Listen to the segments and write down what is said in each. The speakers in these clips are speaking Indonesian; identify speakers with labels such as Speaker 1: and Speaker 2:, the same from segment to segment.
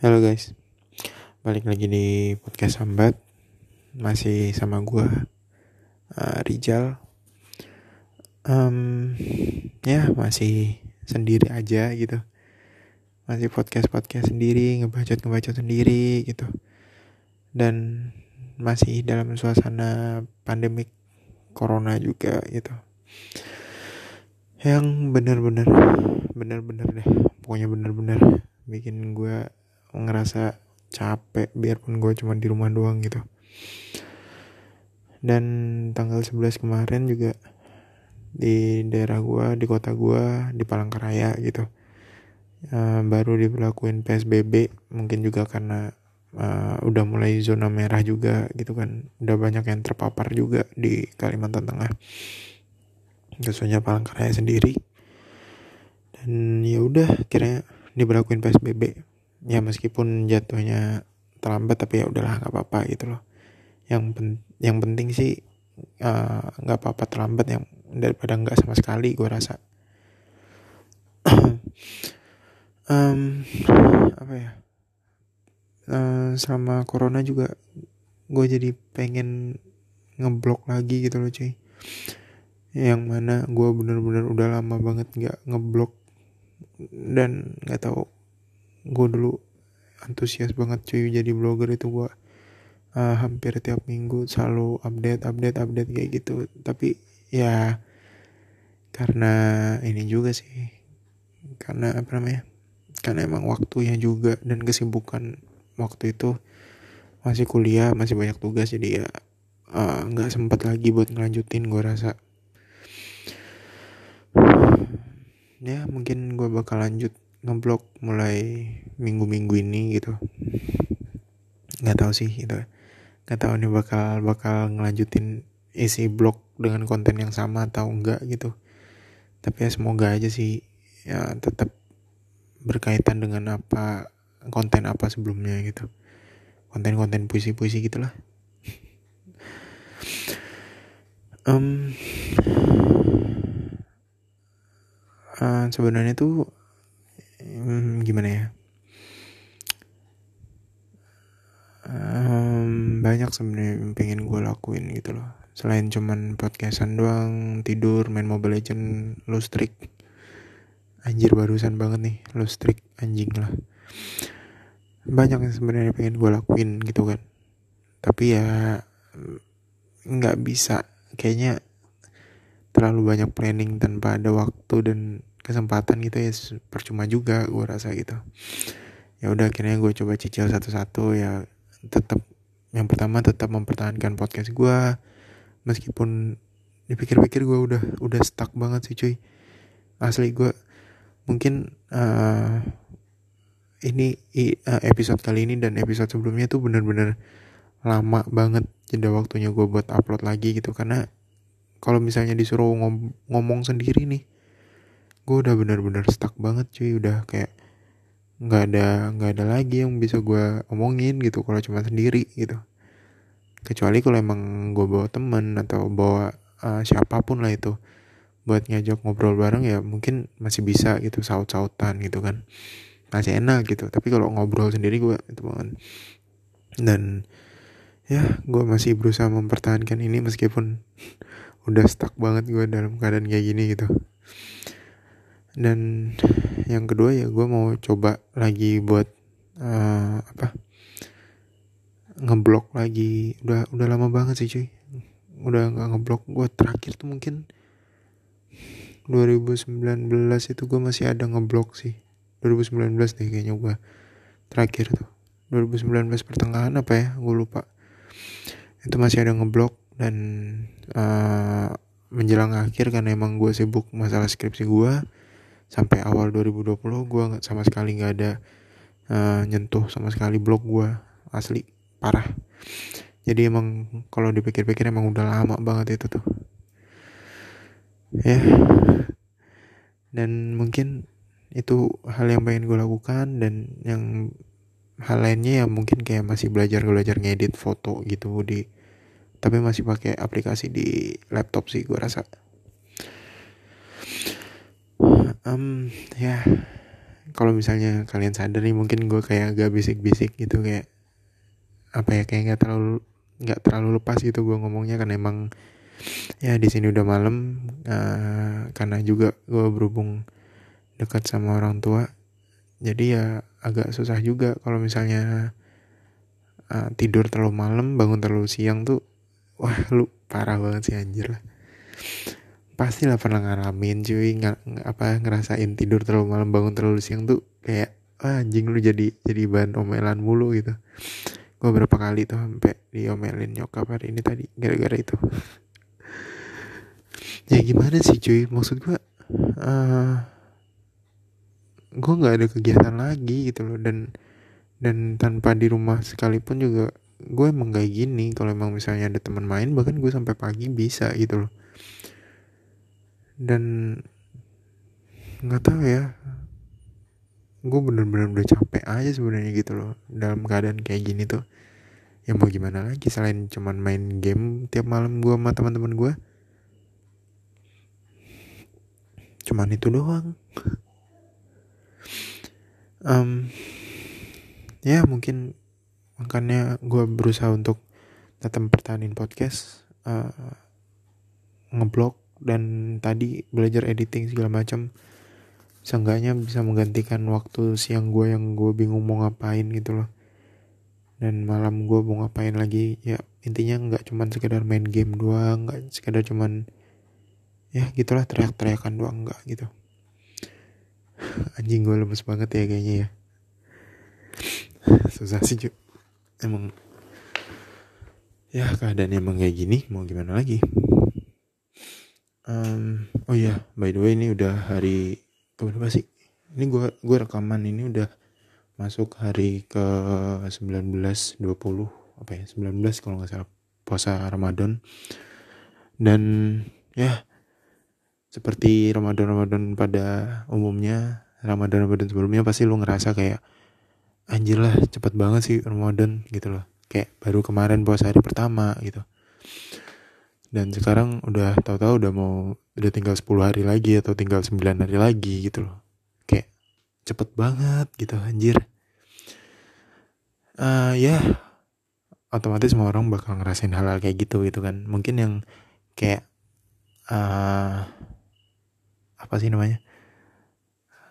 Speaker 1: Halo guys, balik lagi di podcast Sambat. Masih sama gue uh, Rijal. Um, Ya masih sendiri aja gitu. Masih podcast-podcast sendiri, ngebacot-ngebacot sendiri gitu. Dan masih dalam suasana pandemik corona juga gitu. Yang bener-bener, bener-bener deh Pokoknya bener-bener bikin gue ngerasa capek biarpun gue cuma di rumah doang gitu. Dan tanggal 11 kemarin juga di daerah gue di kota gue di Palangkaraya gitu. Uh, baru diberlakuin PSBB mungkin juga karena uh, udah mulai zona merah juga gitu kan. Udah banyak yang terpapar juga di Kalimantan Tengah. Khususnya Palangkaraya sendiri. Dan ya udah kira diberlakuin PSBB ya meskipun jatuhnya terlambat tapi ya udahlah nggak apa-apa gitu loh. Yang pen yang penting sih eh, nggak uh, apa-apa terlambat yang daripada nggak sama sekali gue rasa. Um, apa ya? Uh, selama corona juga gue jadi pengen ngeblok lagi gitu loh cuy. Yang mana gue bener-bener udah lama banget nggak ngeblok dan nggak tahu gue dulu antusias banget cuy jadi blogger itu gue uh, hampir tiap minggu selalu update update update kayak gitu. Tapi ya karena ini juga sih karena apa namanya karena emang waktunya juga dan kesibukan waktu itu masih kuliah masih banyak tugas jadi ya uh, nggak uh, sempat lagi buat ngelanjutin gue rasa. Ya mungkin gue bakal lanjut ngeblok mulai minggu-minggu ini gitu. Nggak tahu sih gitu. Nggak tahu nih bakal bakal ngelanjutin isi blog dengan konten yang sama atau enggak gitu. Tapi ya semoga aja sih ya tetap berkaitan dengan apa konten apa sebelumnya gitu. Konten-konten puisi-puisi gitulah. Um, uh, sebenarnya tuh hmm, gimana ya? Um, banyak sebenarnya yang pengen gue lakuin gitu loh. Selain cuman podcastan doang tidur main mobile legend lustrik anjir barusan banget nih lustrik anjing lah. Banyak yang sebenarnya pengen gue lakuin gitu kan. Tapi ya nggak bisa. Kayaknya terlalu banyak planning tanpa ada waktu dan kesempatan gitu ya percuma juga gue rasa gitu. Ya udah akhirnya gue coba cicil satu-satu ya tetap yang pertama tetap mempertahankan podcast gue meskipun dipikir-pikir gue udah udah stuck banget sih cuy. Asli gue mungkin uh, ini uh, episode kali ini dan episode sebelumnya tuh bener-bener lama banget jeda waktunya gue buat upload lagi gitu. Karena kalau misalnya disuruh ngom ngomong sendiri nih gue udah bener-bener stuck banget cuy. Udah kayak nggak ada nggak ada lagi yang bisa gue omongin gitu kalau cuma sendiri gitu. Kecuali kalau emang gue bawa temen atau bawa uh, siapa pun lah itu buat ngajak ngobrol bareng ya mungkin masih bisa gitu saut-sautan gitu kan. Masih enak gitu. Tapi kalau ngobrol sendiri gue itu banget. Dan ya gue masih berusaha mempertahankan ini meskipun udah stuck banget gue dalam keadaan kayak gini gitu dan yang kedua ya gue mau coba lagi buat uh, apa ngeblok lagi. Udah udah lama banget sih cuy. Udah nggak ngeblok. Gue terakhir tuh mungkin 2019 itu gue masih ada ngeblok sih. 2019 deh kayaknya gue terakhir tuh. 2019 pertengahan apa ya? Gue lupa. Itu masih ada ngeblok dan uh, menjelang akhir karena emang gue sibuk masalah skripsi gue sampai awal 2020 gue nggak sama sekali nggak ada uh, nyentuh sama sekali blog gue asli parah. Jadi emang kalau dipikir-pikir emang udah lama banget itu tuh. Ya. Dan mungkin itu hal yang pengen gue lakukan dan yang hal lainnya ya mungkin kayak masih belajar belajar ngedit foto gitu di tapi masih pakai aplikasi di laptop sih gue rasa um, ya kalau misalnya kalian sadar nih mungkin gue kayak agak bisik-bisik gitu kayak apa ya kayak nggak terlalu nggak terlalu lepas gitu gue ngomongnya kan emang ya di sini udah malam uh, karena juga gue berhubung dekat sama orang tua jadi ya agak susah juga kalau misalnya uh, tidur terlalu malam bangun terlalu siang tuh wah lu parah banget sih anjir lah pastilah pernah ngalamin cuy. Nggak apa ngerasain tidur terlalu malam bangun terlalu siang tuh kayak ah, anjing lu jadi jadi bahan omelan mulu gitu. Gue berapa kali tuh sampai diomelin nyokap hari ini tadi gara-gara itu. Ya gimana sih cuy? Maksud gue uh, gue nggak ada kegiatan lagi gitu loh. Dan dan tanpa di rumah sekalipun juga gue emang kayak gini. Kalau emang misalnya ada teman main bahkan gue sampai pagi bisa gitu loh dan nggak tahu ya. Gue bener-bener udah capek aja sebenarnya gitu loh dalam keadaan kayak gini tuh. Ya mau gimana lagi selain cuman main game tiap malam gue sama teman-teman gue cuman itu doang. Um, ya mungkin makanya gue berusaha untuk tetap pertahanin podcast uh, ngeblok dan tadi belajar editing segala macam seenggaknya bisa menggantikan waktu siang gue yang gue bingung mau ngapain gitu loh. Dan malam gue mau ngapain lagi ya intinya nggak cuman sekedar main game doang nggak sekedar cuman ya gitulah teriak-teriakan doang nggak gitu. Anjing gue lemes banget ya kayaknya ya. Susah sih cuy emang ya keadaan emang kayak gini mau gimana lagi um, oh iya by the way ini udah hari keberapa sih? Ini gue gue rekaman ini udah masuk hari ke 19 20 apa ya 19 kalau nggak salah puasa Ramadan. Dan ya seperti Ramadan Ramadan pada umumnya Ramadan Ramadan sebelumnya pasti lu ngerasa kayak anjir lah cepet banget sih Ramadan gitu loh. Kayak baru kemarin puasa hari pertama gitu dan sekarang udah tahu-tahu udah mau udah tinggal 10 hari lagi atau tinggal 9 hari lagi gitu loh. Kayak cepet banget gitu anjir. Uh, ya otomatis semua orang bakal ngerasain hal-hal kayak gitu gitu kan. Mungkin yang kayak uh, apa sih namanya?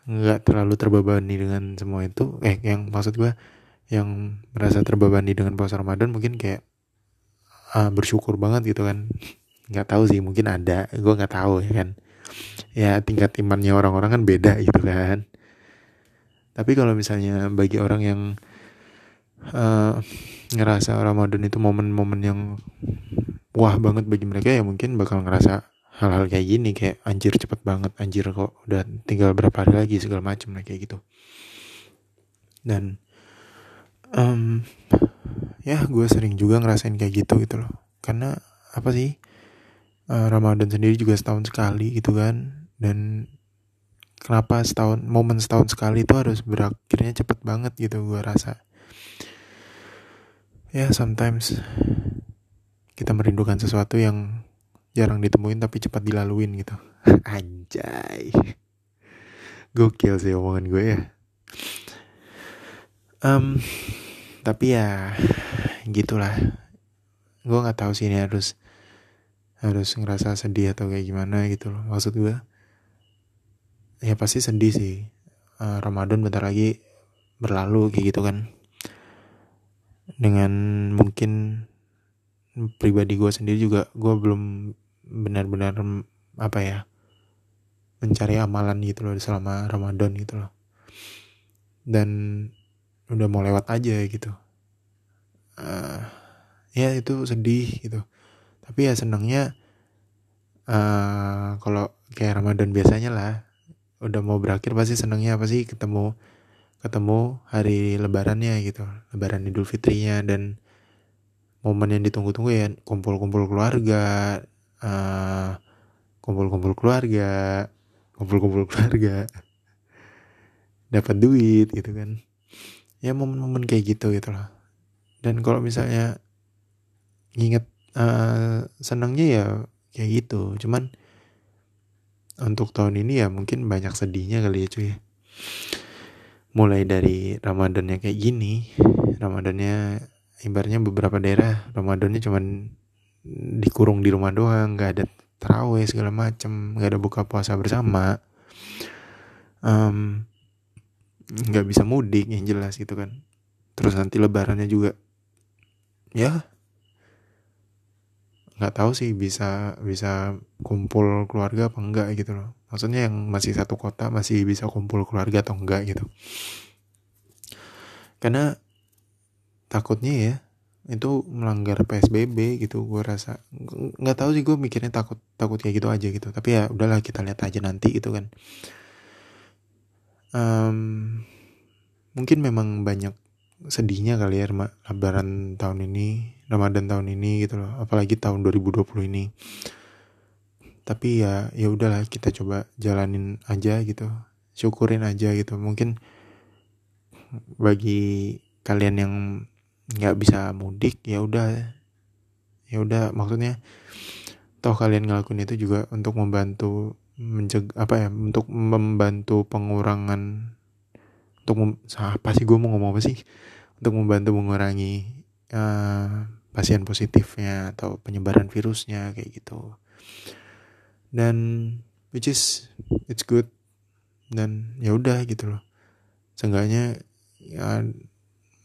Speaker 1: Nggak terlalu terbebani dengan semua itu eh yang maksud gue yang merasa terbebani dengan puasa Ramadan mungkin kayak uh, bersyukur banget gitu kan. Nggak tahu sih mungkin ada. Gue nggak tahu ya kan. Ya tingkat imannya orang-orang kan beda gitu kan. Tapi kalau misalnya bagi orang yang uh, ngerasa Ramadan itu momen-momen yang wah banget bagi mereka ya mungkin bakal ngerasa hal-hal kayak gini. Kayak anjir cepet banget. Anjir kok udah tinggal berapa hari lagi segala macam lah kayak gitu. Dan um, ya gue sering juga ngerasain kayak gitu gitu loh. Karena apa sih uh, Ramadan sendiri juga setahun sekali gitu kan. Dan kenapa setahun momen setahun sekali itu harus berakhirnya cepet banget gitu gue rasa. Ya sometimes kita merindukan sesuatu yang jarang ditemuin tapi cepat dilaluin gitu. Anjay. Gokil sih omongan gue ya. Um, tapi ya gitulah. Gue nggak tahu sih ini harus harus ngerasa sedih atau kayak gimana gitu loh. Maksud gue ya pasti sedih sih. Uh, Ramadan bentar lagi berlalu kayak gitu kan. Dengan mungkin pribadi gue sendiri juga gue belum benar-benar apa ya mencari amalan gitu loh selama Ramadan gitu loh. Dan udah mau lewat aja gitu. Uh, ya itu sedih gitu. Tapi ya senangnya uh, kalau kayak Ramadan biasanya lah udah mau berakhir pasti senangnya apa sih? Ketemu ketemu hari lebarannya gitu. Lebaran idul fitrinya dan momen yang ditunggu-tunggu ya kumpul-kumpul keluarga uh, kumpul-kumpul keluarga kumpul-kumpul keluarga. Dapat duit gitu kan ya momen-momen kayak gitu gitu loh dan kalau misalnya nginget uh, senangnya ya kayak gitu. Cuman untuk tahun ini ya mungkin banyak sedihnya kali ya cuy. Mulai dari Ramadannya kayak gini. Ramadannya ibaratnya beberapa daerah Ramadannya cuman dikurung di rumah doang. Nggak ada terawih segala macem. Nggak ada buka puasa bersama nggak bisa mudik yang jelas gitu kan. Terus nanti lebarannya juga ya nggak tahu sih bisa bisa kumpul keluarga apa enggak gitu loh. Maksudnya yang masih satu kota masih bisa kumpul keluarga atau enggak gitu. Karena takutnya ya itu melanggar psbb gitu gue rasa. Nggak tahu sih gue mikirnya takut takut kayak gitu aja gitu. Tapi ya udahlah kita lihat aja nanti gitu kan um, mungkin memang banyak sedihnya kali ya lebaran tahun ini Ramadan tahun ini gitu loh apalagi tahun 2020 ini. Tapi ya ya udahlah kita coba jalanin aja gitu syukurin aja gitu. Mungkin bagi kalian yang nggak bisa mudik ya udah ya udah. Maksudnya toh kalian ngelakuin itu juga untuk membantu mencegah apa ya untuk membantu pengurangan untuk mem, apa sih gue mau ngomong apa sih? Untuk membantu mengurangi uh, pasien positifnya atau penyebaran virusnya kayak gitu. Dan which is it's good. Dan ya udah gitu loh. Seenggaknya ya,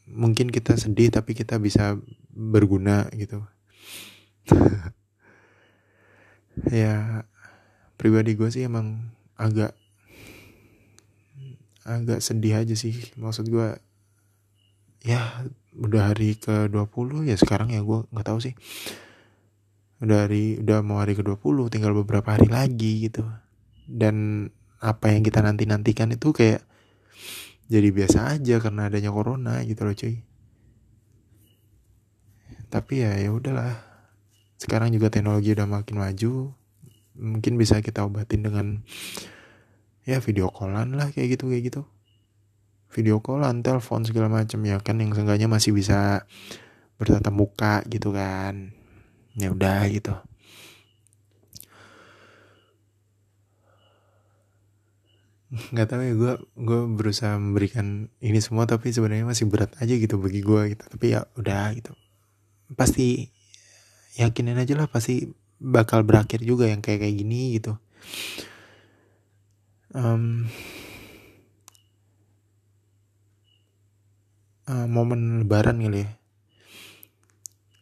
Speaker 1: mungkin kita sedih tapi kita bisa berguna gitu. Ya pribadi gue sih emang agak agak sedih aja sih. Maksud gue ya udah hari ke 20 ya sekarang ya gue nggak tahu sih. Udah hari udah mau hari ke 20 tinggal beberapa hari lagi gitu. Dan apa yang kita nanti nantikan itu kayak jadi biasa aja karena adanya corona gitu loh cuy. Tapi ya ya udahlah. Sekarang juga teknologi udah makin maju mungkin bisa kita obatin dengan ya video callan lah kayak gitu kayak gitu video callan, telepon segala macam ya kan yang seenggaknya masih bisa bertatap muka gitu kan. Ya udah gitu. nggak tahu ya gue gue berusaha memberikan ini semua tapi sebenarnya masih berat aja gitu bagi gue gitu tapi ya udah gitu pasti yakinin aja lah pasti bakal berakhir juga yang kayak kayak gini gitu. Um, uh, momen lebaran kali ya.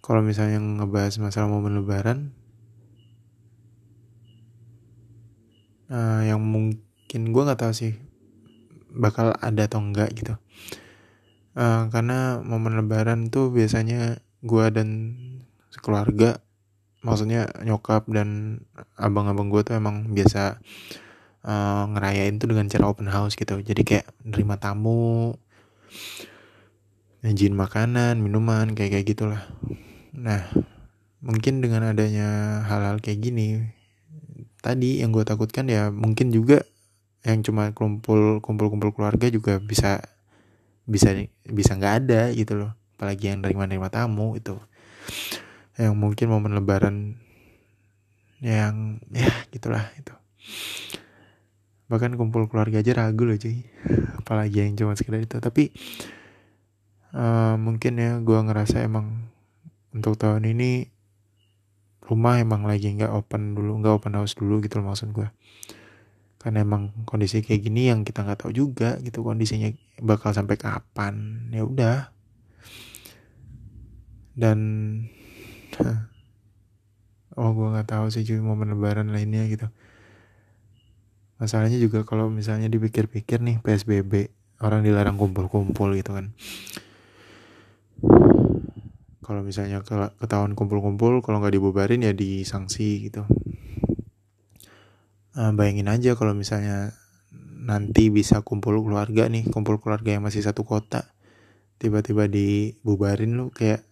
Speaker 1: Kalau misalnya ngebahas masalah momen lebaran uh, yang mungkin gue nggak tahu sih bakal ada atau enggak gitu. Uh, karena momen lebaran tuh biasanya gue dan keluarga maksudnya nyokap dan abang-abang gue tuh emang biasa uh, ngerayain tuh dengan cara open house gitu. Jadi kayak nerima tamu izin makanan minuman kayak kayak gitulah. Nah mungkin dengan adanya hal-hal kayak gini tadi yang gue takutkan ya mungkin juga yang cuma kumpul kumpul kumpul keluarga juga bisa bisa bisa nggak ada gitu loh. Apalagi yang dari mana tamu itu yang mungkin momen lebaran yang ya gitulah itu. Bahkan kumpul keluarga aja ragu loh cuy. Apalagi yang cuma sekedar itu. Tapi uh, mungkin ya gue ngerasa emang untuk tahun ini rumah emang lagi nggak open dulu nggak open house dulu gitu loh maksud gue karena emang kondisi kayak gini yang kita nggak tahu juga gitu kondisinya bakal sampai kapan. Ya udah. Dan oh gue nggak tahu sih cuy momen lebaran lainnya gitu. Masalahnya juga kalau misalnya dipikir-pikir nih psbb orang dilarang kumpul-kumpul gitu kan. Kalau misalnya ke ketahuan kumpul-kumpul kalau nggak dibubarin ya disanksi gitu. Uh, bayangin aja kalau misalnya nanti bisa kumpul keluarga nih kumpul keluarga yang masih satu kota tiba-tiba dibubarin lu kayak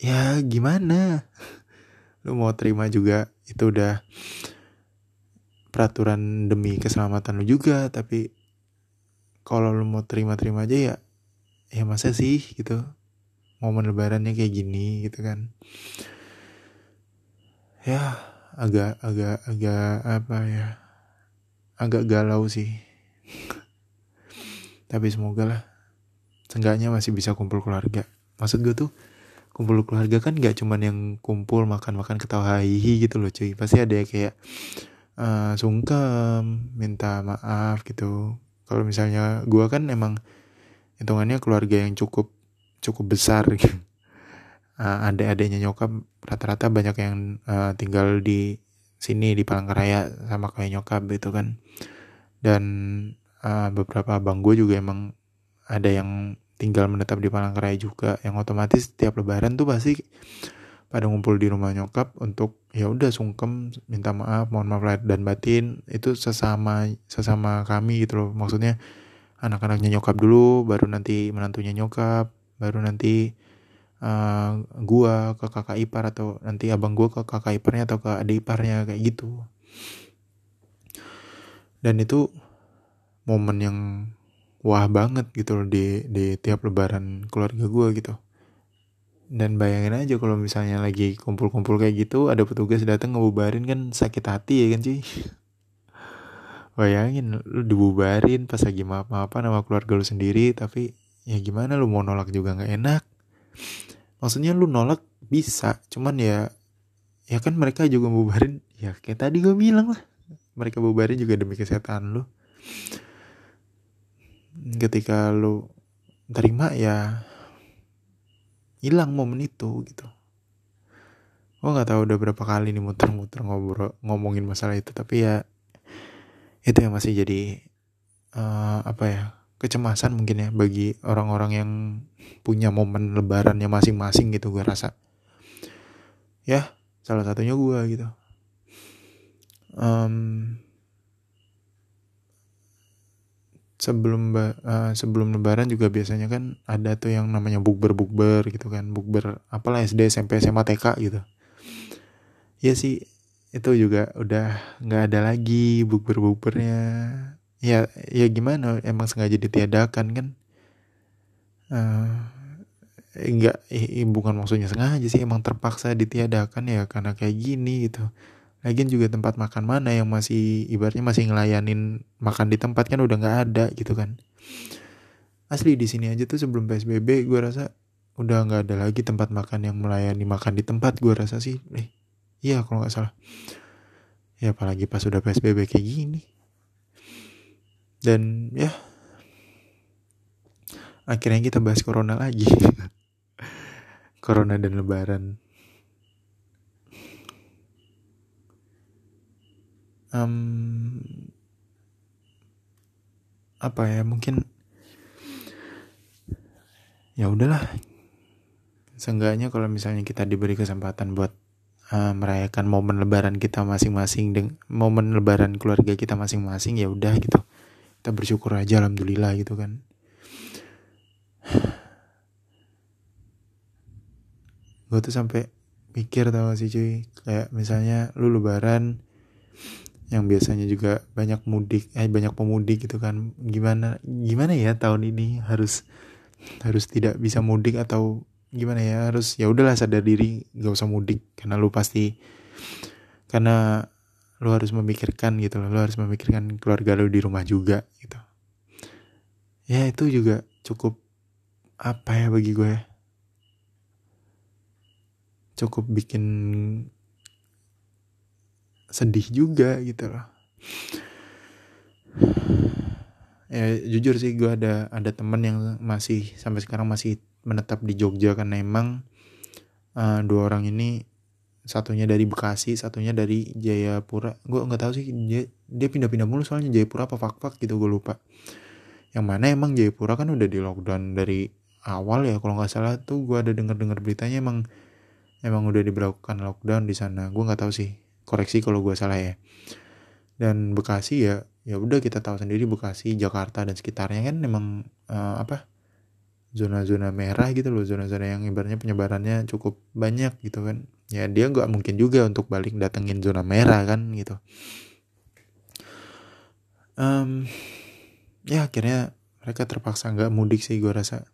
Speaker 1: ya gimana? Lu mau terima juga itu udah peraturan demi keselamatan lu juga tapi kalau lu mau terima-terima aja ya ya masa sih gitu. Momen lebarannya kayak gini gitu kan. Ya agak agak agak apa ya agak galau sih. Tapi semoga lah seenggaknya masih bisa kumpul keluarga. Maksud gue tuh kumpul keluarga kan gak cuman yang kumpul makan-makan ketawa hihi gitu loh cuy. Pasti ada ya kayak uh, sungkem minta maaf gitu. Kalau misalnya gue kan emang hitungannya keluarga yang cukup cukup besar gitu. uh, adik-adiknya nyokap rata-rata banyak yang uh, tinggal di sini di Palangkaraya sama kayak nyokap gitu kan. Dan uh, beberapa abang gue juga emang ada yang tinggal menetap di Palangkaraya juga. Yang otomatis tiap lebaran tuh pasti pada ngumpul di rumah nyokap untuk ya udah sungkem minta maaf mohon maaf lahir dan batin. Itu sesama sesama kami gitu loh. Maksudnya anak-anaknya nyokap dulu baru nanti menantunya nyokap baru nanti uh, gua ke kakak ipar atau nanti abang gua ke kakak iparnya atau ke adik iparnya kayak gitu. Dan itu momen yang wah banget gitu loh di di tiap lebaran keluarga gua gitu. Dan bayangin aja kalau misalnya lagi kumpul-kumpul kayak gitu ada petugas datang ngebubarin kan sakit hati ya kan sih bayangin lu dibubarin pas lagi maaf-maafan sama keluarga lu sendiri tapi ya gimana lu mau nolak juga nggak enak. Maksudnya lu nolak bisa cuman ya ya kan mereka juga bubarin ya kayak tadi gue bilang lah mereka bubarin juga demi kesehatan lu ketika lu terima ya hilang momen itu gitu. Gue nggak tahu udah berapa kali nih muter-muter ngobrol ngomongin masalah itu tapi ya itu yang masih jadi uh, apa ya kecemasan mungkin ya bagi orang-orang yang punya momen lebarannya masing-masing gitu gue rasa. Ya salah satunya gue gitu. Um, sebelum uh, sebelum lebaran juga biasanya kan ada tuh yang namanya bukber bukber gitu kan bukber apalah SD SMP SMA TK gitu. Ya sih itu juga udah nggak ada lagi bukber bukbernya ya ya gimana emang sengaja ditiadakan kan? Uh, enggak eh, bukan maksudnya sengaja sih emang terpaksa ditiadakan ya karena kayak gini gitu lagian juga tempat makan mana yang masih ibaratnya masih ngelayanin makan di tempat kan udah nggak ada gitu kan. Asli di sini aja tuh sebelum psbb gue rasa udah nggak ada lagi tempat makan yang melayani makan di tempat gue rasa sih. Eh iya kalau nggak salah. Ya apalagi pas udah psbb kayak gini. Dan ya. Akhirnya kita bahas corona lagi. Corona dan lebaran um, apa ya mungkin ya udahlah. Seenggaknya kalau misalnya kita diberi kesempatan buat uh, merayakan momen lebaran kita masing-masing dengan momen lebaran keluarga kita masing-masing ya udah gitu. Kita bersyukur aja alhamdulillah gitu kan. Gue tuh sampai mikir tau gak sih cuy? Kayak misalnya lu lebaran yang biasanya juga banyak mudik eh banyak pemudik gitu kan. Gimana gimana ya tahun ini harus harus tidak bisa mudik atau gimana ya? Harus ya udahlah sadar diri gak usah mudik. Karena lu pasti karena lo harus memikirkan gitu loh. Lo harus memikirkan keluarga lo di rumah juga gitu. Ya itu juga cukup apa ya bagi gue? Cukup bikin sedih juga gitu loh. Ya jujur sih gue ada ada temen yang masih sampai sekarang masih menetap di Jogja karena emang uh, dua orang ini satunya dari Bekasi satunya dari Jayapura. Gue nggak tahu sih dia, dia pindah-pindah mulu soalnya Jayapura apa fak-fak gitu gue lupa. Yang mana emang Jayapura kan udah di lockdown dari awal ya kalau nggak salah tuh gue ada dengar-dengar beritanya emang emang udah diberlakukan lockdown di sana. Gue nggak tahu sih koreksi kalau gue salah ya. Dan Bekasi ya ya udah kita tahu sendiri Bekasi Jakarta dan sekitarnya kan emang uh, apa zona-zona merah gitu loh zona-zona yang ibaratnya penyebarannya cukup banyak gitu kan. Ya dia nggak mungkin juga untuk balik datengin zona merah kan gitu. Um, ya akhirnya mereka terpaksa nggak mudik sih gue rasa.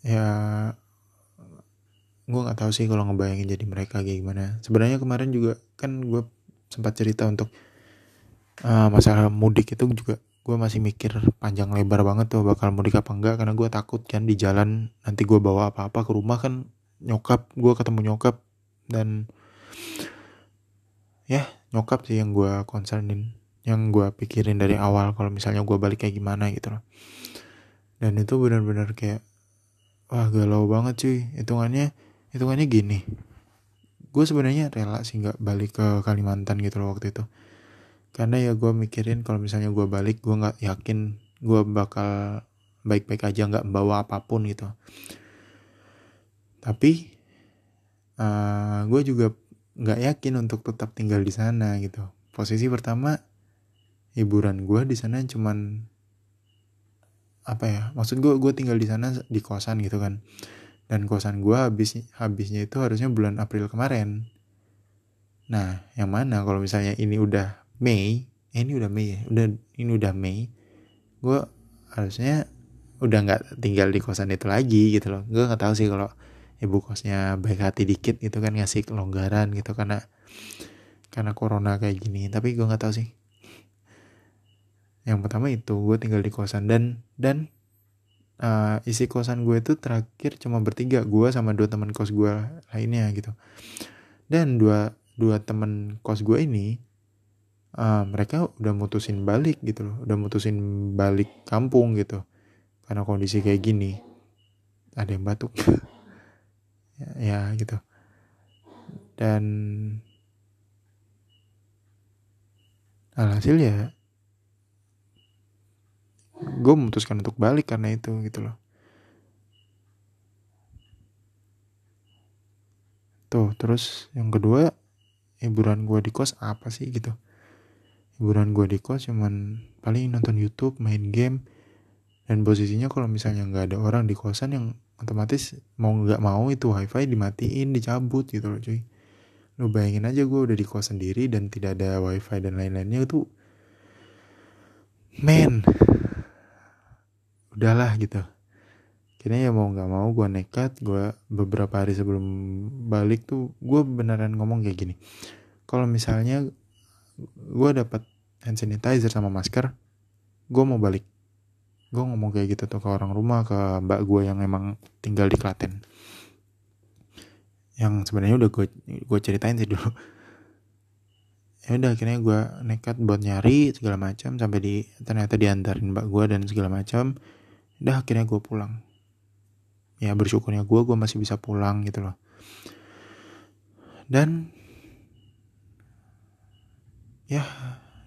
Speaker 1: Ya gue nggak tahu sih kalau ngebayangin jadi mereka kayak gimana. Sebenarnya kemarin juga kan gue sempat cerita untuk uh, masalah mudik itu juga gue masih mikir panjang lebar banget tuh bakal mudik apa enggak. Karena gue takut kan di jalan nanti gue bawa apa-apa ke rumah kan nyokap gue ketemu nyokap dan ya nyokap sih yang gue concernin yang gue pikirin dari awal kalau misalnya gue balik kayak gimana gitu loh. Dan itu benar-benar kayak wah galau banget cuy hitungannya hitungannya gini. Gue sebenarnya rela sih nggak balik ke Kalimantan gitu loh waktu itu. Karena ya gue mikirin kalau misalnya gue balik gue nggak yakin gue bakal baik-baik aja nggak bawa apa pun gitu. Tapi uh, gue juga nggak yakin untuk tetap tinggal di sana gitu. Posisi pertama hiburan gue di sana cuman apa ya maksud gue gue tinggal di sana di kosan gitu kan dan kosan gue habis habisnya itu harusnya bulan April kemarin. Nah yang mana kalau misalnya ini udah Mei eh, ini udah Mei ya udah ini udah Mei gue harusnya udah nggak tinggal di kosan itu lagi gitu loh. Gue nggak tahu sih kalau ibu kosnya baik hati dikit gitu kan ngasih kelonggaran gitu karena karena corona kayak gini tapi gue nggak tahu sih. Yang pertama itu gue tinggal di kosan dan dan uh, isi kosan gue itu terakhir cuma bertiga gue sama dua teman kos gue lainnya gitu. Dan dua dua teman kos gue ini uh, mereka udah mutusin balik gitu loh. Udah mutusin balik kampung gitu. Karena kondisi kayak gini ada yang batuk. Ya, ya gitu. Dan alhasil ya gue memutuskan untuk balik karena itu gitu loh. Tuh terus yang kedua hiburan gue di kos apa sih gitu? Hiburan gue di kos cuman paling nonton YouTube main game dan posisinya kalau misalnya nggak ada orang di kosan yang otomatis mau nggak mau itu wifi dimatiin dicabut gitu loh cuy. Lu bayangin aja gue udah di kos sendiri dan tidak ada wifi dan lain-lainnya itu men udahlah gitu. Kayaknya ya mau nggak mau gue nekat gue beberapa hari sebelum balik tuh gue beneran ngomong kayak gini. Kalau misalnya gue dapat hand sanitizer sama masker gue mau balik. Gue ngomong kayak gitu tuh ke orang rumah ke mbak gue yang emang tinggal di Klaten. Yang sebenarnya udah gue gue ceritain sih dulu. Ya udah akhirnya gue nekat buat nyari segala macam sampai di ternyata diantarin mbak gue dan segala macam udah akhirnya gue pulang. Ya bersyukurnya gue gue masih bisa pulang gitu loh. Dan ya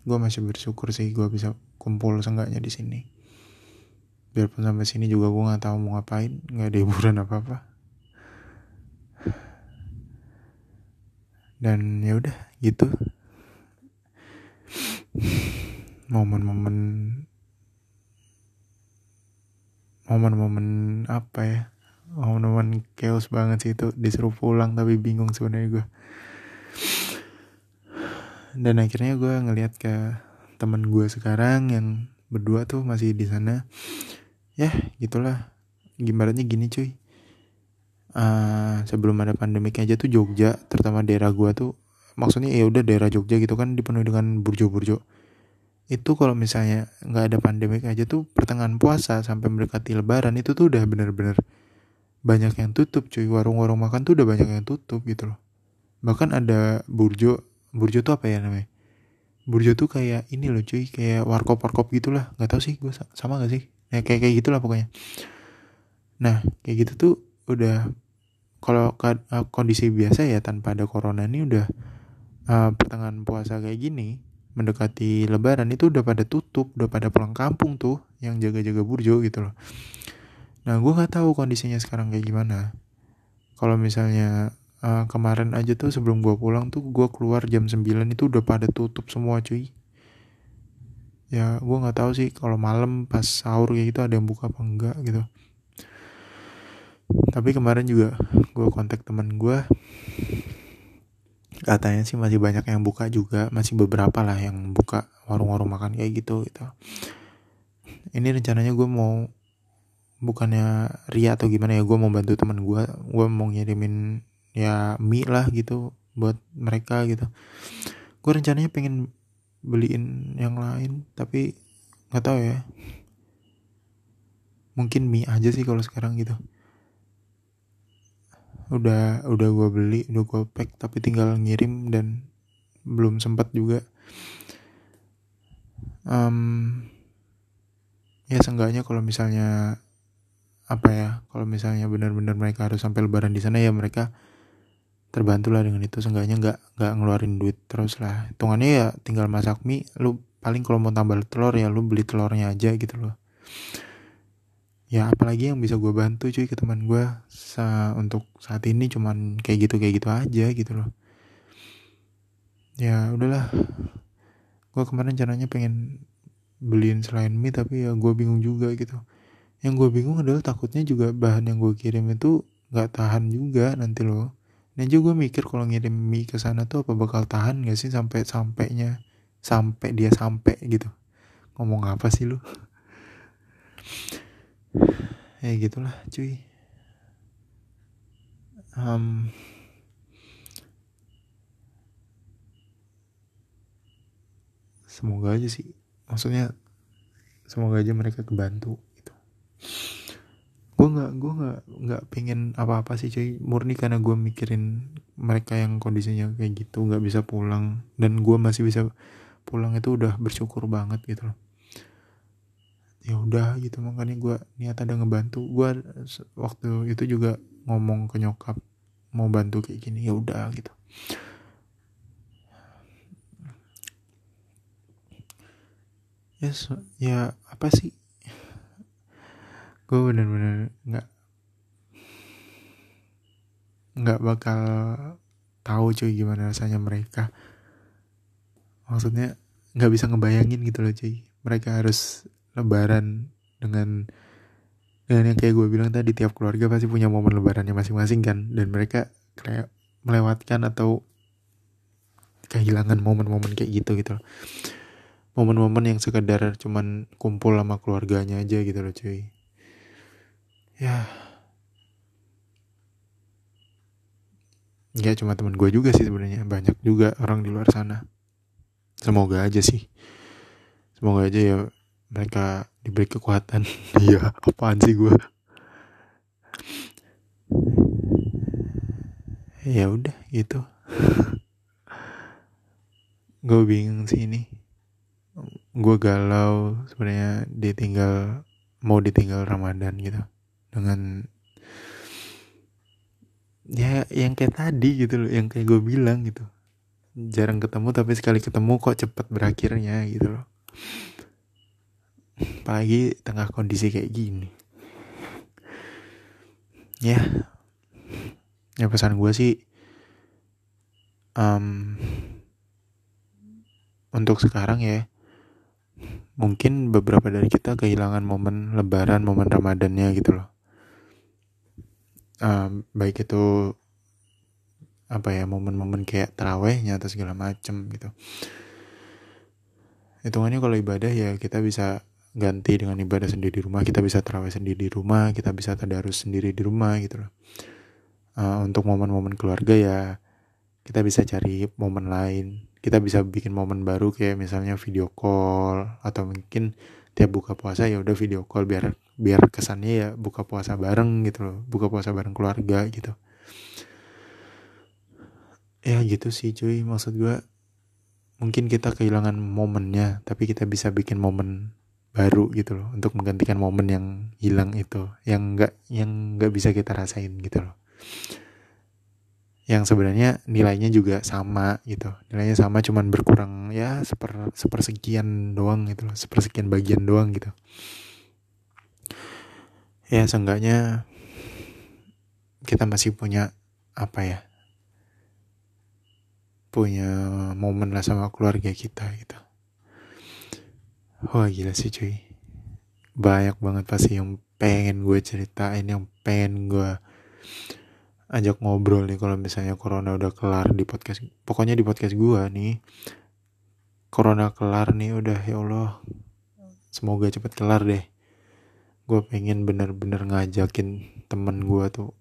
Speaker 1: gue masih bersyukur sih gue bisa kumpul seenggaknya di sini. Biarpun sampai sini juga gue nggak tahu mau ngapain nggak ada hiburan apa apa dan ya udah gitu. Momen-momen momen-momen apa ya? Momen-momen chaos banget sih itu. Disuruh pulang tapi bingung sebenarnya gue dan akhirnya gue ngeliat ke temen gue sekarang yang berdua tuh masih di sana. Ya gitulah. Gimana gini cuy. Uh, sebelum ada pandemi aja tuh Jogja terutama daerah gue tuh. Maksudnya ya udah daerah Jogja gitu kan dipenuhi dengan burjo-burjo itu kalau misalnya nggak ada pandemi aja tuh pertengahan puasa sampai mendekati lebaran itu tuh udah bener-bener banyak yang tutup cuy. Warung-warung makan tuh udah banyak yang tutup gitu loh. Bahkan ada burjo burjo tuh apa ya namanya? Burjo tuh kayak ini loh cuy kayak warkop warkop gitulah. Nggak tahu sih gue sama gak sih? Ya, kayak kayak gitulah pokoknya. Nah kayak gitu tuh udah kalau uh, kondisi biasa ya tanpa ada corona ini udah uh, pertengahan puasa kayak gini mendekati lebaran itu udah pada tutup udah pada pulang kampung tuh yang jaga-jaga burjo gitu loh. Nah gue nggak tahu kondisinya sekarang kayak gimana. Kalau misalnya uh, kemarin aja tuh sebelum gue pulang tuh gue keluar jam 9 itu udah pada tutup semua cuy. Ya gue nggak tahu sih kalau malam pas sahur kayak gitu ada yang buka apa enggak gitu. Tapi kemarin juga gue kontak teman gue katanya sih masih banyak yang buka juga masih beberapa lah yang buka warung-warung makan kayak gitu gitu. Ini rencananya gue mau bukannya ria atau gimana ya gue mau bantu teman gue gue mau ngirimin ya mie lah gitu buat mereka gitu. Gue rencananya pengen beliin yang lain tapi nggak tahu ya. Mungkin mie aja sih kalau sekarang gitu udah udah gue beli udah gue pack tapi tinggal ngirim dan belum sempat juga. Um, ya seenggaknya kalau misalnya apa ya kalau misalnya benar-benar mereka harus sampai lebaran di sana ya mereka terbantu lah dengan itu. Seenggaknya nggak nggak ngeluarin duit terus lah. Hitungannya ya tinggal masak mie lu paling kalau mau tambah telur ya lu beli telurnya aja gitu loh ya apalagi yang bisa gue bantu cuy ke teman gue sa untuk saat ini cuman kayak gitu kayak gitu aja gitu loh ya udahlah gue kemarin caranya pengen beliin selain mie tapi ya gue bingung juga gitu yang gue bingung adalah takutnya juga bahan yang gue kirim itu nggak tahan juga nanti loh dan juga gue mikir kalau ngirim mie ke sana tuh apa bakal tahan gak sih sampai sampainya sampai dia sampai gitu. Ngomong apa sih lu? Ya gitulah cuy. Um, semoga aja sih. Maksudnya semoga aja mereka kebantu gitu. Gue nggak gue nggak nggak pengen apa-apa sih cuy. Murni karena gue mikirin mereka yang kondisinya kayak gitu nggak bisa pulang. Dan gue masih bisa pulang itu udah bersyukur banget gitu loh ya udah gitu. Makanya gue niat ada ngebantu. Gue waktu itu juga ngomong ke nyokap mau bantu kayak gini ya udah gitu. Yes ya apa sih? Gue bener-bener nggak nggak bakal tahu cuy gimana rasanya mereka. Maksudnya nggak bisa ngebayangin gitu loh cuy. Mereka harus lebaran dengan dengan yang kayak gue bilang tadi tiap keluarga pasti punya momen lebarannya masing-masing kan. Dan mereka kayak melewatkan atau kehilangan momen-momen kayak gitu gitu loh. Momen-momen yang sekedar cuman kumpul sama keluarganya aja gitu loh cuy. Ya. Ya cuma teman gue juga sih sebenarnya. Banyak juga orang di luar sana. Semoga aja sih. Semoga aja ya mereka diberi kekuatan. Iya apaan sih gue ya udah gitu. Gue bingung sih ini. Gue galau sebenarnya ditinggal mau ditinggal Ramadan gitu. Dengan ya yang kayak tadi gitu loh yang kayak gue bilang gitu. Jarang ketemu tapi sekali ketemu kok cepet berakhirnya gitu loh apalagi tengah kondisi kayak gini. Ya. Ya pesan gue sih um, untuk sekarang ya mungkin beberapa dari kita kehilangan momen lebaran momen ramadannya gitu loh. Um, baik itu apa ya momen-momen kayak terawehnya atau segala macem gitu. Hitungannya kalau ibadah ya kita bisa ganti dengan ibadah sendiri di rumah. Kita bisa terawih sendiri di rumah kita bisa tadarus sendiri di rumah gitu loh. Uh, untuk momen-momen keluarga ya kita bisa cari momen lain. Kita bisa bikin momen baru kayak misalnya video call atau mungkin tiap buka puasa ya udah video call biar biar kesannya ya buka puasa bareng gitu loh buka puasa bareng keluarga gitu. Ya gitu sih cuy maksud gue mungkin kita kehilangan momennya tapi kita bisa bikin momen baru gitu loh untuk menggantikan momen yang hilang itu yang enggak yang enggak bisa kita rasain gitu loh. Yang sebenarnya nilainya juga sama gitu nilainya sama cuman berkurang ya seper sepersekian doang gitu loh sepersekian bagian doang gitu. Ya seenggaknya kita masih punya apa ya punya momen lah sama keluarga kita gitu wah gila sih cuy. Banyak banget pasti yang pengen gue ceritain yang pengen gue ajak ngobrol nih kalau misalnya corona udah kelar di podcast pokoknya di podcast gua nih. Corona kelar nih udah ya Allah. Semoga cepet kelar deh. Gue pengen bener-bener ngajakin temen gue tuh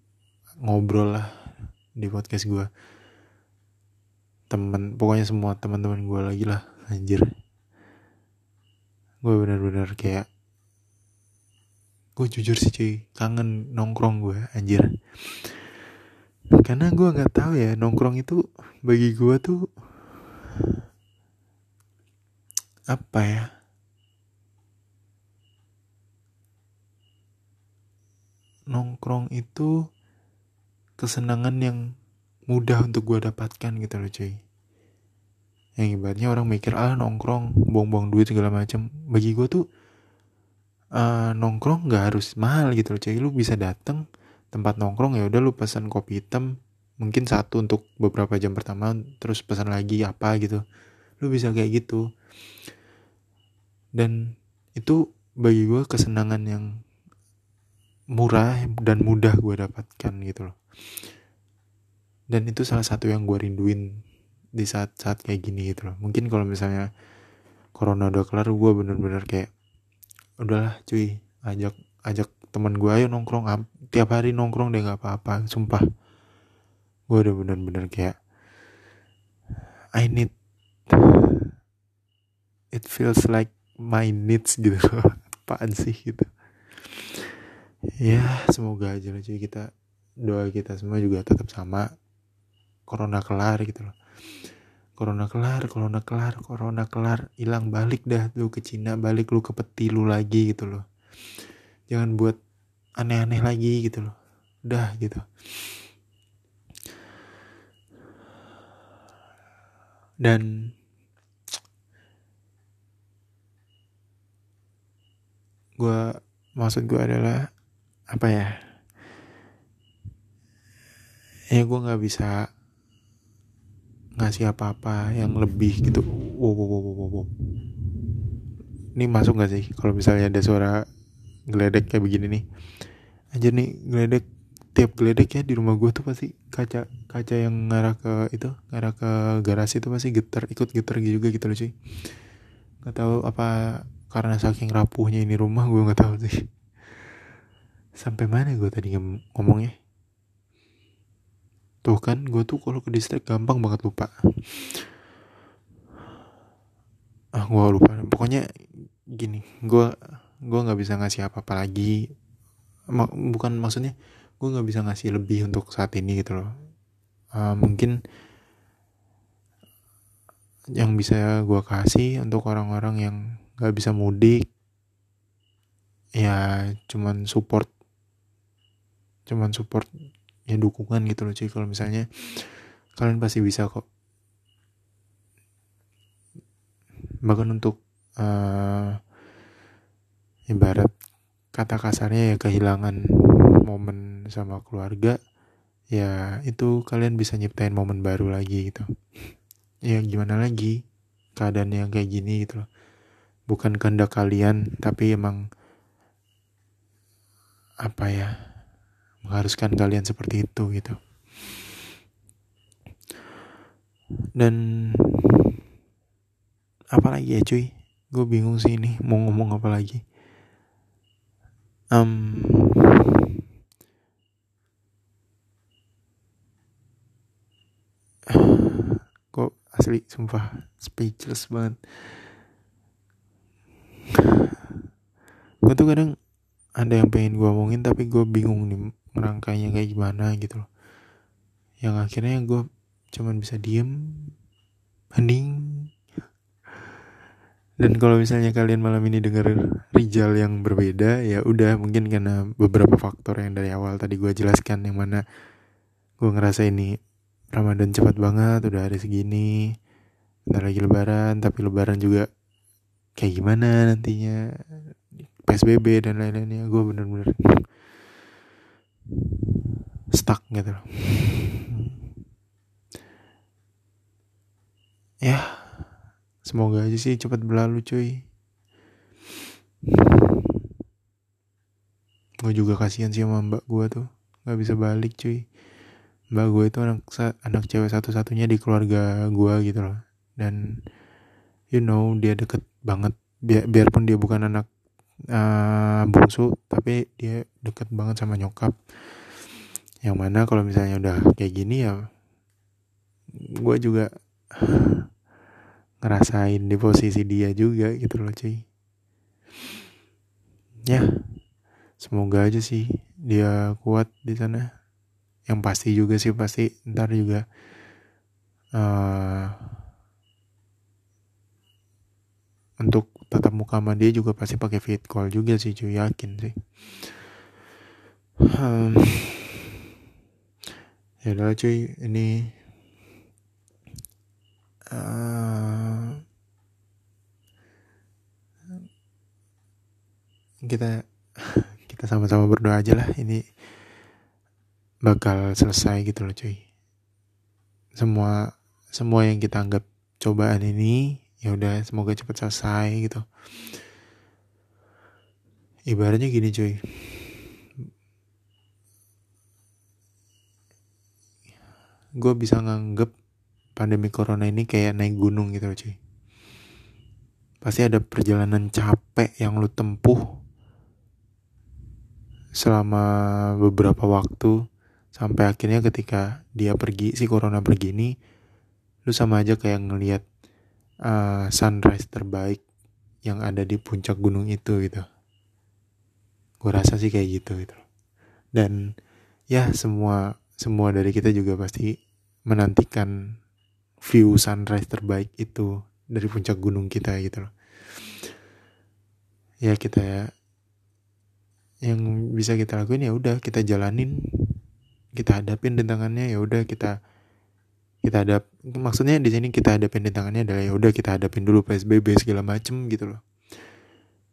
Speaker 1: ngobrol lah di podcast gue temen pokoknya semua teman-teman gue lagi lah anjir gue bener-bener kayak gue jujur sih cuy kangen nongkrong gue anjir. Karena gue nggak tahu ya nongkrong itu bagi gue tuh apa ya? Nongkrong itu kesenangan yang mudah untuk gue dapatkan gitu loh cuy yang ibaratnya orang mikir ah nongkrong buang-buang duit segala macam bagi gue tuh uh, nongkrong nggak harus mahal gitu loh cuy lu bisa datang tempat nongkrong ya udah lu pesan kopi hitam mungkin satu untuk beberapa jam pertama terus pesan lagi apa gitu. Lu bisa kayak gitu. Dan itu bagi gue kesenangan yang murah dan mudah gue dapatkan gitu loh. Dan itu salah satu yang gue rinduin di saat-saat kayak gini gitu loh. Mungkin kalau misalnya corona udah kelar gue bener-bener kayak udahlah cuy ajak ajak teman gue ayo nongkrong tiap hari nongkrong deh nggak apa-apa. Sumpah. Gue udah bener-bener kayak I need it feels like my needs gitu loh. Apaan sih gitu. Ya semoga aja lah cuy. Kita doa kita semua juga tetap sama. Corona kelar gitu loh corona kelar corona kelar corona kelar. Hilang balik dah lu ke Cina balik lu ke peti lu lagi gitu loh. Jangan buat aneh-aneh lagi gitu loh. Udah gitu. Dan gue maksud gue adalah apa ya? Ya gue nggak bisa ngasih apa-apa yang lebih gitu. Wow, wow, wow, wow, wow. ini masuk gak sih kalau misalnya ada suara geledek kayak begini nih? Aja nih geledek tiap geledek ya di rumah gue tuh pasti kaca kaca yang ngarah ke itu ngarah ke garasi itu pasti getar ikut getar juga gitu loh cuy. Nggak tahu apa karena saking rapuhnya ini rumah gue nggak tahu sih. Sampai mana gue tadi ngomongnya tuh kan gue tuh kalau ke distrik gampang banget lupa. Ah gue lupa. Pokoknya gini gue gue nggak bisa ngasih apa apa lagi bukan maksudnya gue nggak bisa ngasih lebih untuk saat ini gitu loh. Uh, mungkin yang bisa gue kasih untuk orang-orang yang nggak bisa mudik ya cuman support cuman support ya dukungan gitu loh cuy kalau misalnya kalian pasti bisa kok. Bahkan untuk uh, ibarat kata kasarnya ya kehilangan momen sama keluarga ya itu kalian bisa nyiptain momen baru lagi gitu. Ya gimana lagi keadaan yang kayak gini gitu loh. Bukan kehendak kalian tapi emang apa ya mengharuskan kalian seperti itu gitu. Dan apalagi ya cuy? Gue bingung sih ini mau ngomong apa lagi. Um, kok asli sumpah speechless banget. Gue tuh kadang ada yang pengen gue omongin tapi gue bingung nih merangkainya kayak gimana gitu loh. Yang akhirnya gue cuman bisa diem hening dan kalau misalnya kalian malam ini denger Rijal yang berbeda ya udah mungkin karena beberapa faktor yang dari awal tadi gue jelaskan yang mana gue ngerasa ini Ramadan cepat banget udah hari segini ntar lagi lebaran tapi lebaran juga kayak gimana nantinya? PSBB dan lain-lainnya gue bener-bener stuck gitu. Loh ya semoga aja sih cepat berlalu cuy. Gue juga kasihan sih sama mbak gue tuh. Nggak bisa balik cuy. Mbak gue itu anak anak cewek satu-satunya di keluarga gue gitu loh. Dan you know dia deket banget. Bi biarpun dia bukan anak uh, bungsu tapi dia deket banget sama nyokap. Yang mana kalau misalnya udah kayak gini ya gue juga ngerasain di posisi dia juga gitu loh cuy. Ya semoga aja sih dia kuat di sana. Yang pasti juga sih pasti ntar juga uh, untuk tatap muka sama dia juga pasti pakai fit call juga sih cuy. Yakin sih um, ya udah cuy. Ini uh, kita kita sama-sama berdoa aja lah. Ini bakal selesai gitu loh cuy. Semua semua yang kita anggap cobaan ini ya udah semoga cepat selesai gitu. Ibaratnya gini cuy gue bisa nganggep pandemi corona ini kayak naik gunung gitu loh cuy. Pasti ada perjalanan capek yang lu tempuh selama beberapa waktu sampai akhirnya ketika dia pergi si corona pergi ini lu sama aja kayak ngelihat uh, sunrise terbaik yang ada di puncak gunung itu gitu. Gue rasa sih kayak gitu gitu. Dan ya semua semua dari kita juga pasti menantikan view sunrise terbaik itu dari puncak gunung kita gitu loh. Ya kita ya yang bisa kita lakuin ya udah kita jalanin kita hadapin rintangannya ya udah kita kita hadap maksudnya di sini kita hadapin rintangannya adalah ya udah kita hadapin dulu psbb segala macem gitu loh.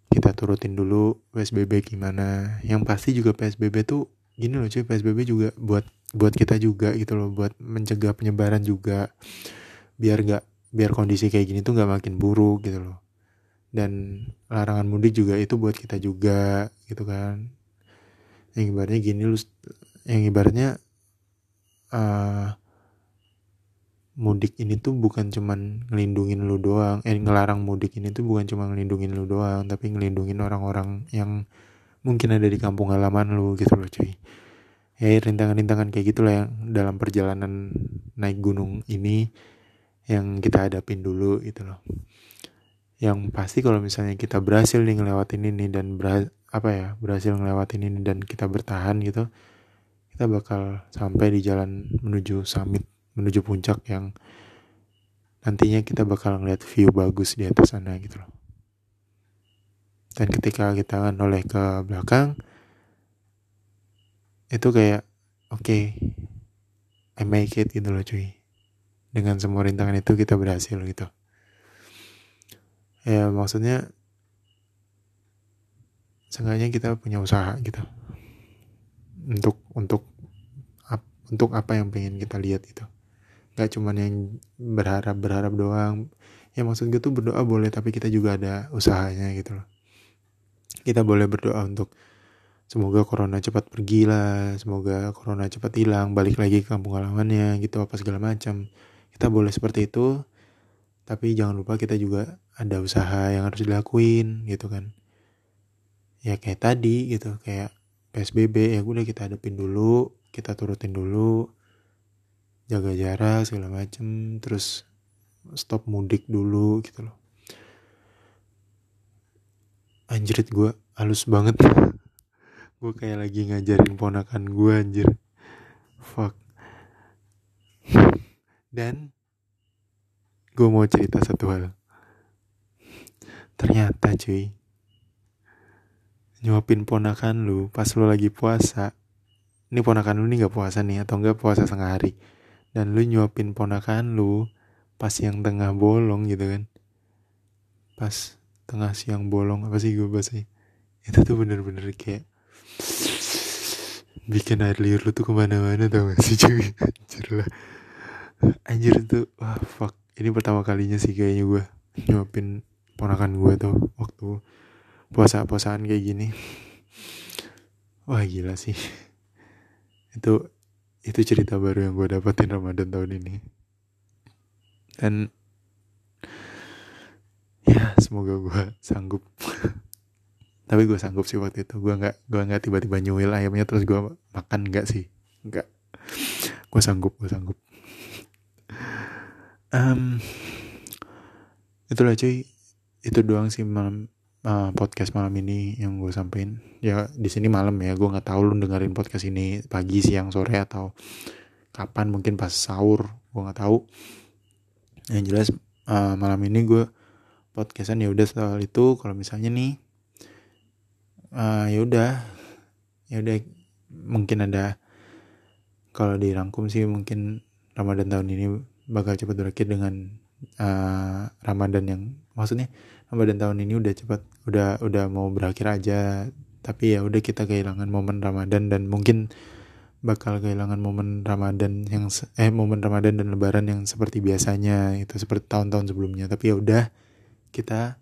Speaker 1: Kita turutin dulu psbb gimana. Yang pasti juga psbb tuh gini loh cuy psbb juga buat buat kita juga gitu loh buat mencegah penyebaran juga. Biar gak biar kondisi kayak gini tuh nggak makin buruk gitu loh. Dan larangan mudik juga itu buat kita juga gitu kan. Yang ibaratnya gini lu yang ibaratnya uh, mudik ini tuh bukan cuman ngelindungin lu doang. Eh ngelarang mudik ini tuh bukan cuma ngelindungin lu doang tapi ngelindungin orang-orang yang mungkin ada di kampung halaman lu gitu loh cuy. Ya rintangan-rintangan kayak gitulah yang dalam perjalanan naik gunung ini yang kita hadapin dulu gitu loh. Yang pasti kalau misalnya kita berhasil nih ngelewatin ini dan apa ya berhasil ngelewatin ini dan kita bertahan gitu kita bakal sampai di jalan menuju summit menuju puncak yang nantinya kita bakal ngeliat view bagus di atas sana gitu loh dan ketika kita noleh ke belakang itu kayak oke okay, I make it gitu loh cuy. Dengan semua rintangan itu kita berhasil gitu. Ya maksudnya seenggaknya kita punya usaha gitu. Untuk untuk ap, untuk apa yang pengen kita lihat itu nggak cuman yang berharap berharap doang. Ya maksud gue tuh berdoa boleh tapi kita juga ada usahanya gitu loh kita boleh berdoa untuk semoga corona cepat pergi lah semoga corona cepat hilang balik lagi ke kampung halamannya gitu apa segala macam. Kita boleh seperti itu tapi jangan lupa kita juga ada usaha yang harus dilakuin gitu kan. Ya kayak tadi gitu kayak PSBB ya udah kita hadapin dulu kita turutin dulu jaga jarak segala macem terus stop mudik dulu gitu loh anjrit gue halus banget. Gue kayak lagi ngajarin ponakan gue anjir. Fuck. Dan gue mau cerita satu hal. Ternyata cuy nyuapin ponakan lu pas lu lagi puasa ini ponakan lu nih gak puasa nih atau enggak puasa setengah hari dan lu nyuapin ponakan lu pas yang tengah bolong gitu kan pas tengah siang bolong apa sih gue bahasanya? Itu tuh bener-bener kayak bikin air liur lu tuh ke mana-mana tau gak sih cuy? Anjir lah. Anjir tuh wah fuck. Ini pertama kalinya sih kayaknya gue nyuapin ponakan gue tuh waktu puasa-puasaan kayak gini. Wah gila sih. Itu itu cerita baru yang gue dapetin Ramadan tahun ini. Dan ya semoga gue sanggup. Tapi gue sanggup sih waktu itu. Gue nggak gue nggak tiba-tiba nyuil ayamnya terus gue makan nggak sih. Nggak. Gue sanggup gue sanggup. Um, itulah cuy. Itu doang sih malam uh, podcast malam ini yang gue sampein. Ya di sini malam ya. Gue nggak tahu lu dengerin podcast ini pagi siang sore atau kapan. Mungkin pas sahur. Gue nggak tahu. Yang jelas uh, malam ini gue podcastan ya udah soal itu. Kalau misalnya nih uh, ya udah ya udah mungkin ada kalau dirangkum sih mungkin Ramadan tahun ini bakal cepat berakhir dengan uh, Ramadan yang maksudnya Ramadan tahun ini udah cepat udah udah mau berakhir aja. Tapi ya udah kita kehilangan momen Ramadan dan mungkin bakal kehilangan momen Ramadan yang eh momen Ramadan dan Lebaran yang seperti biasanya itu seperti tahun-tahun sebelumnya. Tapi ya udah kita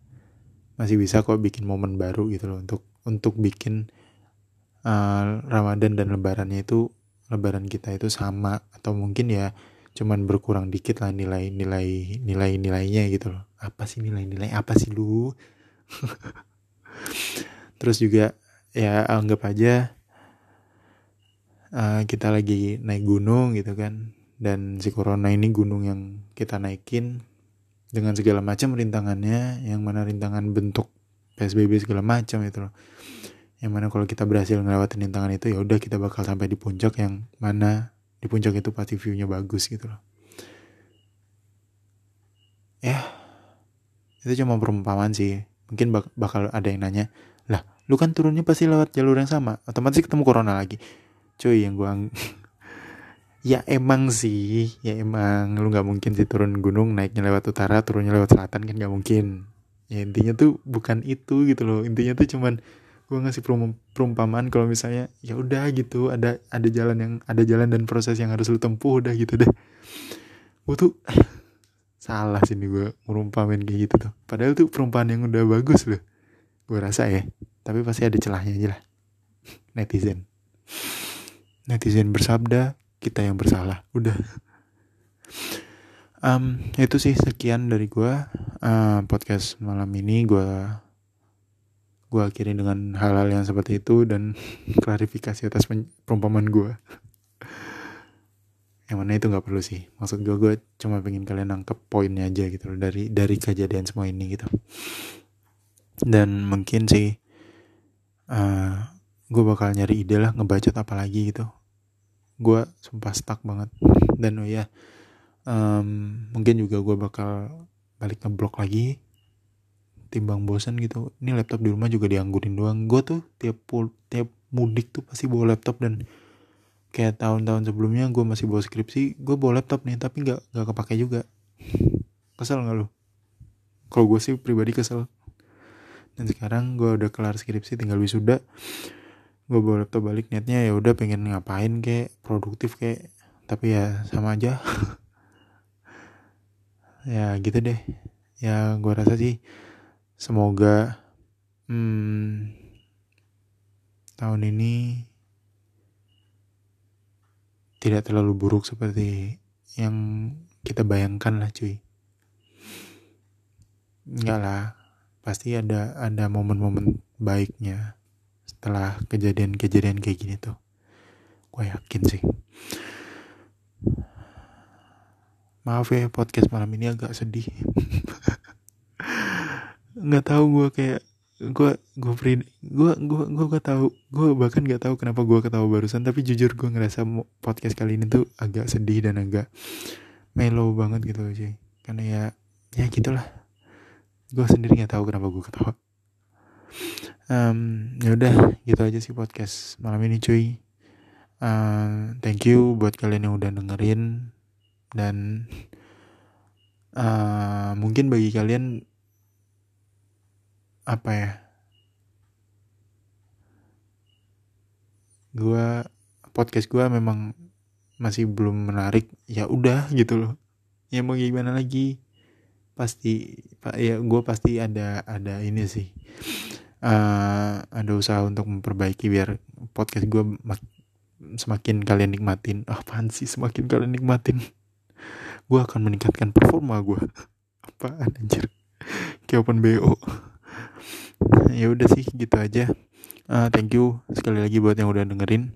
Speaker 1: masih bisa kok bikin momen baru gitu loh untuk untuk bikin uh, Ramadan dan Lebarannya itu Lebaran kita itu sama atau mungkin ya cuman berkurang dikit lah nilai nilai nilai nilainya gitu loh. Apa sih nilai nilai apa sih lu? Terus juga ya anggap aja uh, kita lagi naik gunung gitu kan. Dan si corona ini gunung yang kita naikin dengan segala macam rintangannya yang mana rintangan bentuk psbb segala macam itu loh. Yang mana kalau kita berhasil ngelewatin rintangan itu ya udah kita bakal sampai di puncak yang mana di puncak itu pasti viewnya bagus gitu loh. Ya itu cuma perumpamaan sih. Mungkin bak bakal ada yang nanya lah lu kan turunnya pasti lewat jalur yang sama. Otomatis ketemu corona lagi. Cuy yang gua ya emang sih. Ya emang. Lu nggak mungkin sih turun gunung naiknya lewat utara turunnya lewat selatan kan nggak mungkin. Ya intinya tuh bukan itu gitu loh. Intinya tuh cuman gue ngasih perumpamaan kalau misalnya ya udah gitu ada ada jalan yang ada jalan dan proses yang harus lu tempuh udah gitu deh. Gue tuh salah sih nih gue merumpamin kayak gitu tuh. Padahal tuh perumpamaan yang udah bagus loh. Gue rasa ya. Tapi pasti ada celahnya aja lah. Netizen. Netizen bersabda kita yang bersalah. Udah. Um, itu sih sekian dari gue uh, podcast malam ini. Gue gue akhiri dengan hal-hal yang seperti itu dan klarifikasi atas perumpamaan gue yang mana itu nggak perlu sih. Maksud gue gue cuma pengen kalian nangkep poinnya aja gitu loh dari dari kejadian semua ini gitu. Dan mungkin sih uh, eh, gue bakal nyari ide lah ngebacot apa lagi gitu gue sumpah stuck banget. Dan oh ya um, mungkin juga gue bakal balik ngeblok lagi timbang bosan gitu. Ini laptop di rumah juga dianggurin doang. Gue tuh tiap pul tiap mudik tuh pasti bawa laptop dan kayak tahun-tahun sebelumnya gue masih bawa skripsi gue bawa laptop nih tapi nggak nggak kepake juga. Kesel nggak lo kalau gue sih pribadi kesel. Dan sekarang gue udah kelar skripsi tinggal wisuda gue bawa laptop balik niatnya ya udah pengen ngapain kayak produktif kayak tapi ya sama aja. Ya gitu deh. Ya gue rasa sih Semoga hmm, tahun ini tidak terlalu buruk seperti yang kita bayangkan lah cuy. Enggak lah, pasti ada ada momen-momen baiknya setelah kejadian-kejadian kayak gini tuh. Gue yakin sih. Maaf ya podcast malam ini agak sedih. nggak tahu gue kayak gue gue gue gue gue gak tahu gue bahkan nggak tahu kenapa gue ketawa barusan tapi jujur gue ngerasa podcast kali ini tuh agak sedih dan agak mellow banget gitu cuy karena ya ya gitulah gue sendiri nggak tahu kenapa gue ketawa um, ya udah gitu aja sih podcast malam ini cuy. Uh, thank you buat kalian yang udah dengerin. Dan uh, mungkin bagi kalian apa ya? Gue podcast gue memang masih belum menarik. Ya udah gitu loh. Ya mau gimana lagi? Pasti pak ya gue pasti ada ada ini sih uh, ada usaha untuk memperbaiki biar podcast gue semakin kalian nikmatin. Oh, sih semakin kalian nikmatin? Gue akan meningkatkan performa gue apa anjir? Kayak open bo ya udah sih gitu aja. Uh, thank you sekali lagi buat yang udah dengerin.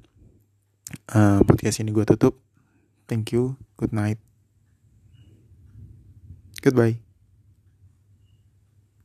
Speaker 1: Uh, podcast ini gue tutup. Thank you. Good night. Goodbye